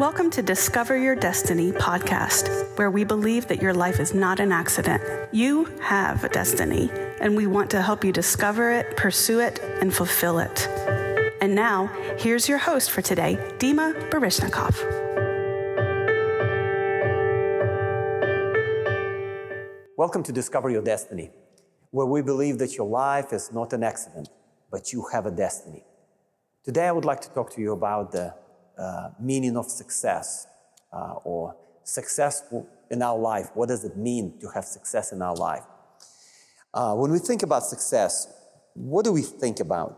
Welcome to Discover Your Destiny podcast, where we believe that your life is not an accident. You have a destiny, and we want to help you discover it, pursue it, and fulfill it. And now, here's your host for today, Dima Baryshnikov. Welcome to Discover Your Destiny, where we believe that your life is not an accident, but you have a destiny. Today, I would like to talk to you about the uh, meaning of success uh, or successful in our life. What does it mean to have success in our life? Uh, when we think about success, what do we think about?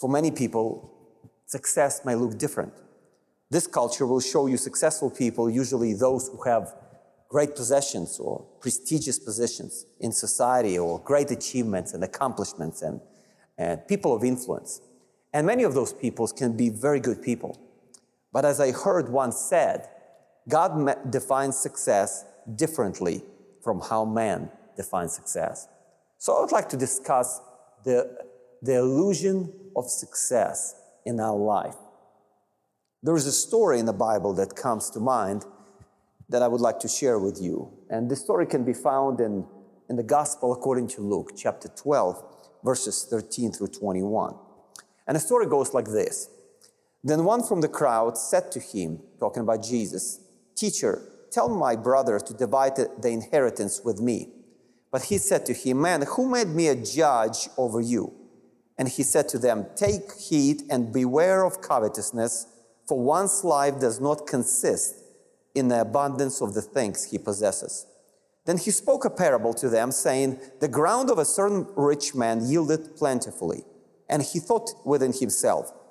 For many people, success may look different. This culture will show you successful people, usually those who have great possessions or prestigious positions in society or great achievements and accomplishments and, and people of influence. And many of those people can be very good people. But as I heard once said, God defines success differently from how man defines success. So I would like to discuss the, the illusion of success in our life. There is a story in the Bible that comes to mind that I would like to share with you. And this story can be found in, in the Gospel according to Luke, chapter 12, verses 13 through 21. And the story goes like this then one from the crowd said to him, talking about Jesus, Teacher, tell my brother to divide the inheritance with me. But he said to him, Man, who made me a judge over you? And he said to them, Take heed and beware of covetousness, for one's life does not consist in the abundance of the things he possesses. Then he spoke a parable to them, saying, The ground of a certain rich man yielded plentifully. And he thought within himself,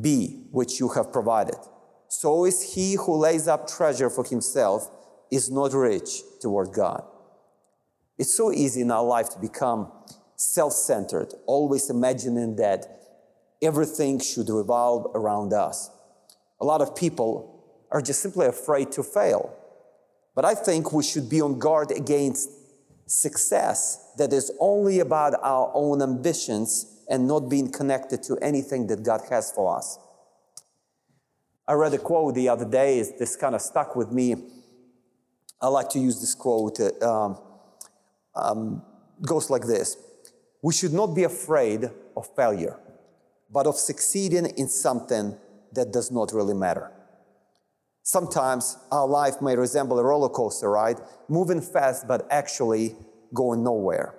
be which you have provided. So is he who lays up treasure for himself is not rich toward God. It's so easy in our life to become self centered, always imagining that everything should revolve around us. A lot of people are just simply afraid to fail. But I think we should be on guard against success that is only about our own ambitions and not being connected to anything that God has for us. I read a quote the other day, this kind of stuck with me. I like to use this quote. It um, um, goes like this We should not be afraid of failure, but of succeeding in something that does not really matter. Sometimes our life may resemble a roller coaster ride, moving fast but actually going nowhere.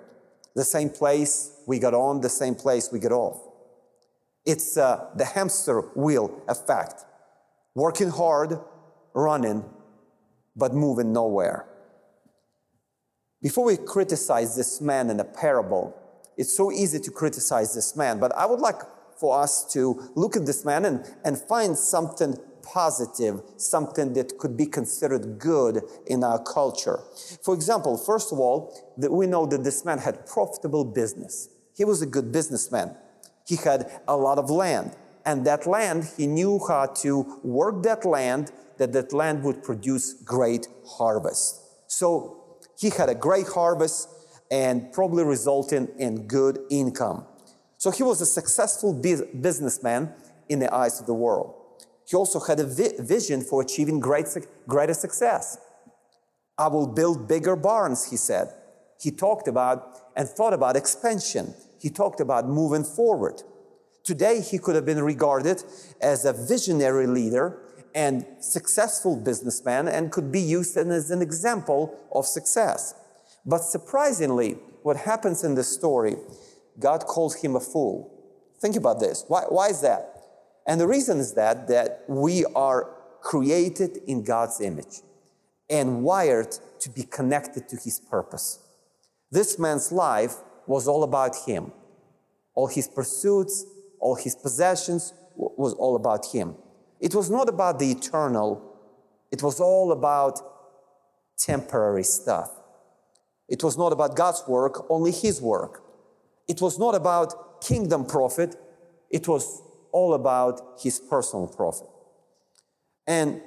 The same place we got on, the same place we get off. It's uh, the hamster wheel effect. Working hard, running, but moving nowhere. Before we criticize this man in a parable, it's so easy to criticize this man, but I would like for us to look at this man and, and find something positive, something that could be considered good in our culture. For example, first of all, that we know that this man had profitable business. He was a good businessman. He had a lot of land. And that land, he knew how to work that land, that that land would produce great harvest. So he had a great harvest and probably resulting in good income. So he was a successful businessman in the eyes of the world. He also had a vi- vision for achieving great, greater success. I will build bigger barns, he said. He talked about and thought about expansion. He talked about moving forward. Today, he could have been regarded as a visionary leader and successful businessman and could be used as an example of success. But surprisingly, what happens in this story, God calls him a fool. Think about this. Why, why is that? And the reason is that, that we are created in God's image and wired to be connected to His purpose. This man's life was all about him. All his pursuits, all his possessions was all about him. It was not about the eternal It was all about temporary stuff. It was not about God's work, only His work. It was not about kingdom profit, it was all about His personal profit. And,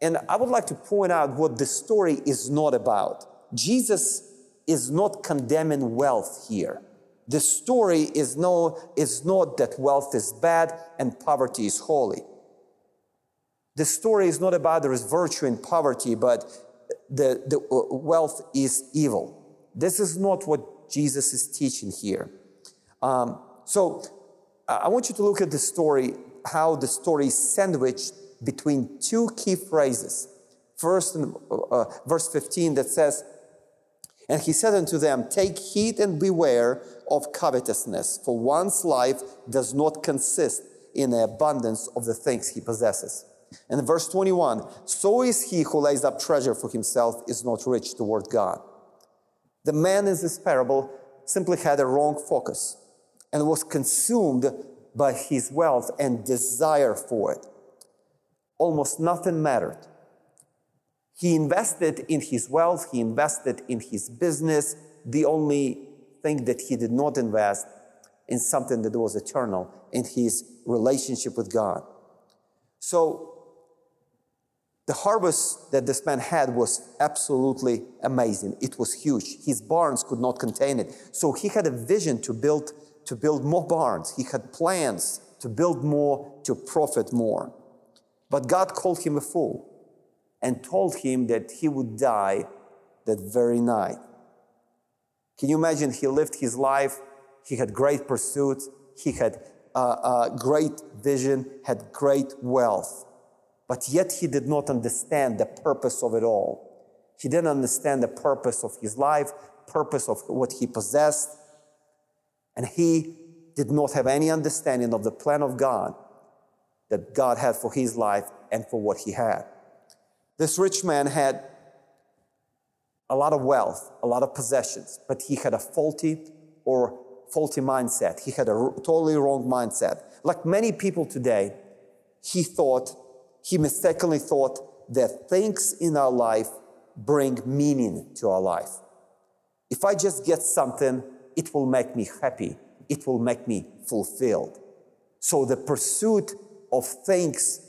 and I would like to point out what the story is not about. Jesus is not condemning wealth here. The story is, no, is not that wealth is bad and poverty is holy. The story is not about there is virtue in poverty, but the, the uh, wealth is evil. This is not what Jesus is teaching here. Um, so I want you to look at the story, how the story is sandwiched between two key phrases. First, in uh, verse 15, that says, And he said unto them, Take heed and beware of covetousness, for one's life does not consist in the abundance of the things he possesses. And verse 21 So is he who lays up treasure for himself is not rich toward God. The man in this parable simply had a wrong focus and was consumed by his wealth and desire for it. Almost nothing mattered. He invested in his wealth, he invested in his business. The only thing that he did not invest in something that was eternal, in his relationship with God. So the harvest that this man had was absolutely amazing. It was huge. His barns could not contain it. So he had a vision to build, to build more barns. He had plans to build more, to profit more. But God called him a fool and told him that he would die that very night. Can you imagine? He lived his life, he had great pursuits, he had uh, uh, great vision, had great wealth but yet he did not understand the purpose of it all. He didn't understand the purpose of his life, purpose of what he possessed, and he did not have any understanding of the plan of God that God had for his life and for what he had. This rich man had a lot of wealth, a lot of possessions, but he had a faulty or faulty mindset. He had a totally wrong mindset. Like many people today, he thought he mistakenly thought that things in our life bring meaning to our life. If I just get something, it will make me happy, it will make me fulfilled. So the pursuit of things,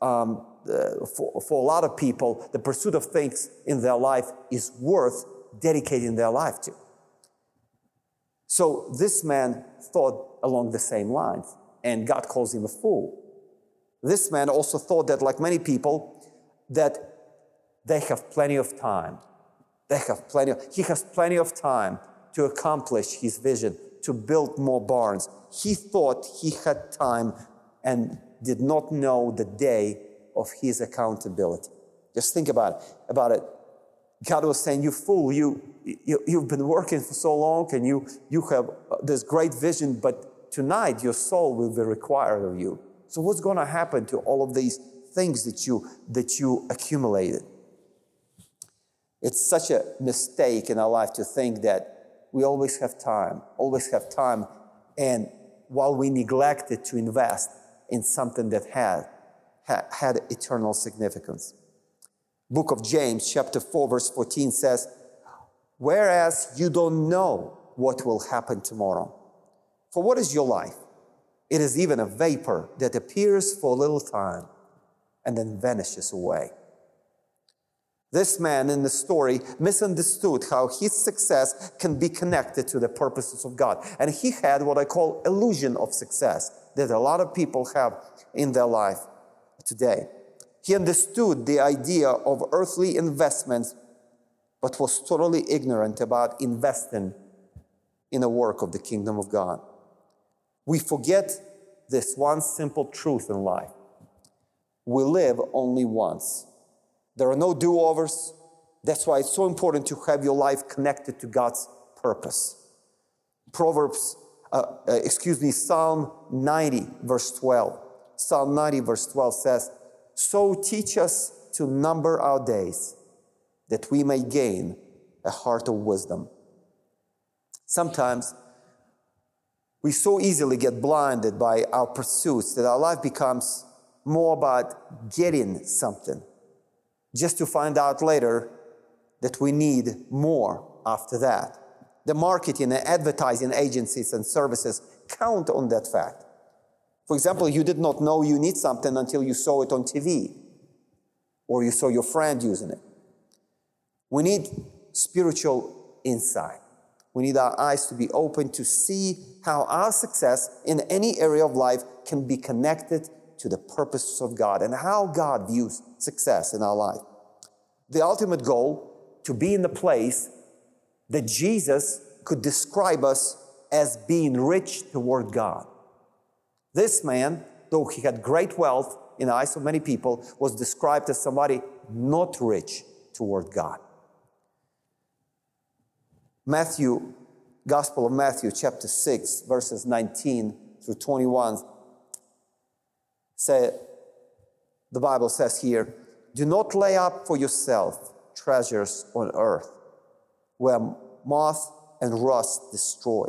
um, for, for a lot of people, the pursuit of things in their life is worth dedicating their life to. So this man thought along the same lines, and God calls him a fool. This man also thought that, like many people, that they have plenty of time. They have plenty of, he has plenty of time to accomplish his vision, to build more barns. He thought he had time and did not know the day of his accountability. Just think about it. About it. God was saying, "You fool! You, you you've been working for so long, and you you have uh, this great vision, but tonight your soul will be required of you." So what's going to happen to all of these things that you that you accumulated? It's such a mistake in our life to think that we always have time, always have time, and while we neglected to invest in something that had eternal significance. Book of James, chapter 4, verse 14 says, Whereas you don't know what will happen tomorrow. For what is your life? It is even a vapor that appears for a little time and then vanishes away. This man in the story misunderstood how his success can be connected to the purposes of God. And he had what I call illusion of success that a lot of people have in their life today. He understood the idea of earthly investments, but was totally ignorant about investing in the work of the kingdom of God. We forget this one simple truth in life. We live only once. There are no do overs. That's why it's so important to have your life connected to God's purpose. Proverbs, uh, uh, excuse me, Psalm 90, verse 12. Psalm 90, verse 12 says, So teach us to number our days, that we may gain a heart of wisdom. Sometimes we so easily get blinded by our pursuits that our life becomes more about getting something just to find out later that we need more after that. The marketing and advertising agencies and services count on that fact. For example, you did not know you need something until you saw it on TV or you saw your friend using it. We need spiritual insight. We need our eyes to be open to see how our success in any area of life can be connected to the purposes of God and how God views success in our life. The ultimate goal to be in the place that Jesus could describe us as being rich toward God. This man, though he had great wealth in the eyes of many people, was described as somebody not rich toward God. Matthew, Gospel of Matthew, chapter 6, verses 19 through 21, say, the Bible says here, do not lay up for yourself treasures on earth where moth and rust destroy,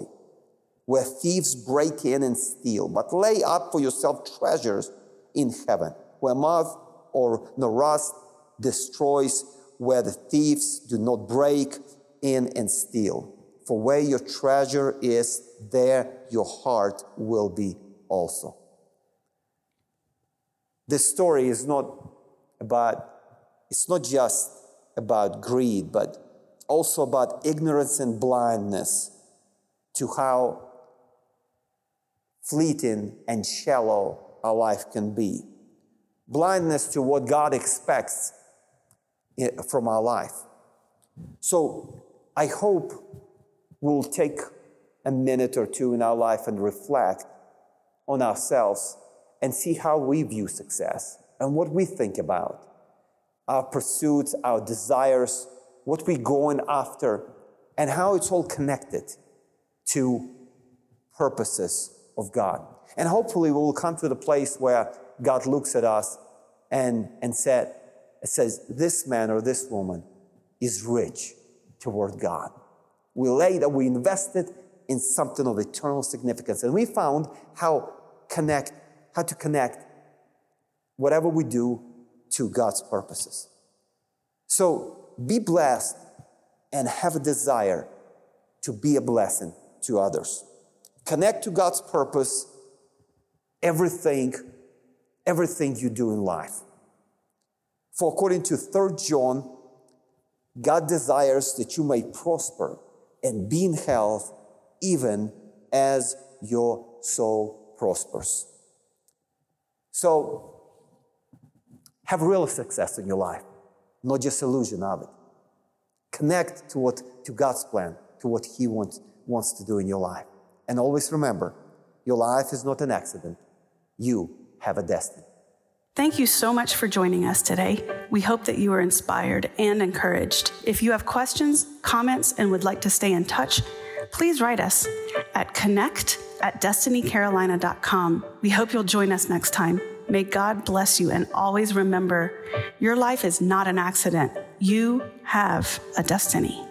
where thieves break in and steal, but lay up for yourself treasures in heaven, where moth or no rust destroys, where the thieves do not break in and steal. For where your treasure is, there your heart will be also. This story is not about, it's not just about greed, but also about ignorance and blindness to how fleeting and shallow our life can be. Blindness to what God expects eh, from our life. So I hope we'll take a minute or two in our life and reflect on ourselves and see how we view success and what we think about our pursuits, our desires, what we're going after, and how it's all connected to purposes of God. And hopefully we will come to the place where God looks at us and, and said, says, this man or this woman is rich toward God. We laid that we invested in something of eternal significance. And we found how connect, how to connect whatever we do to God's purposes. So be blessed and have a desire to be a blessing to others. Connect to God's purpose, everything, everything you do in life. For according to 3 John God desires that you may prosper and be in health even as your soul prospers. So, have real success in your life, not just illusion of it. Connect to what to God's plan, to what He wants, wants to do in your life. And always remember, your life is not an accident. You have a destiny. Thank you so much for joining us today. We hope that you are inspired and encouraged. If you have questions, comments, and would like to stay in touch, please write us at connect at destinycarolina.com. We hope you'll join us next time. May God bless you and always remember your life is not an accident. You have a destiny.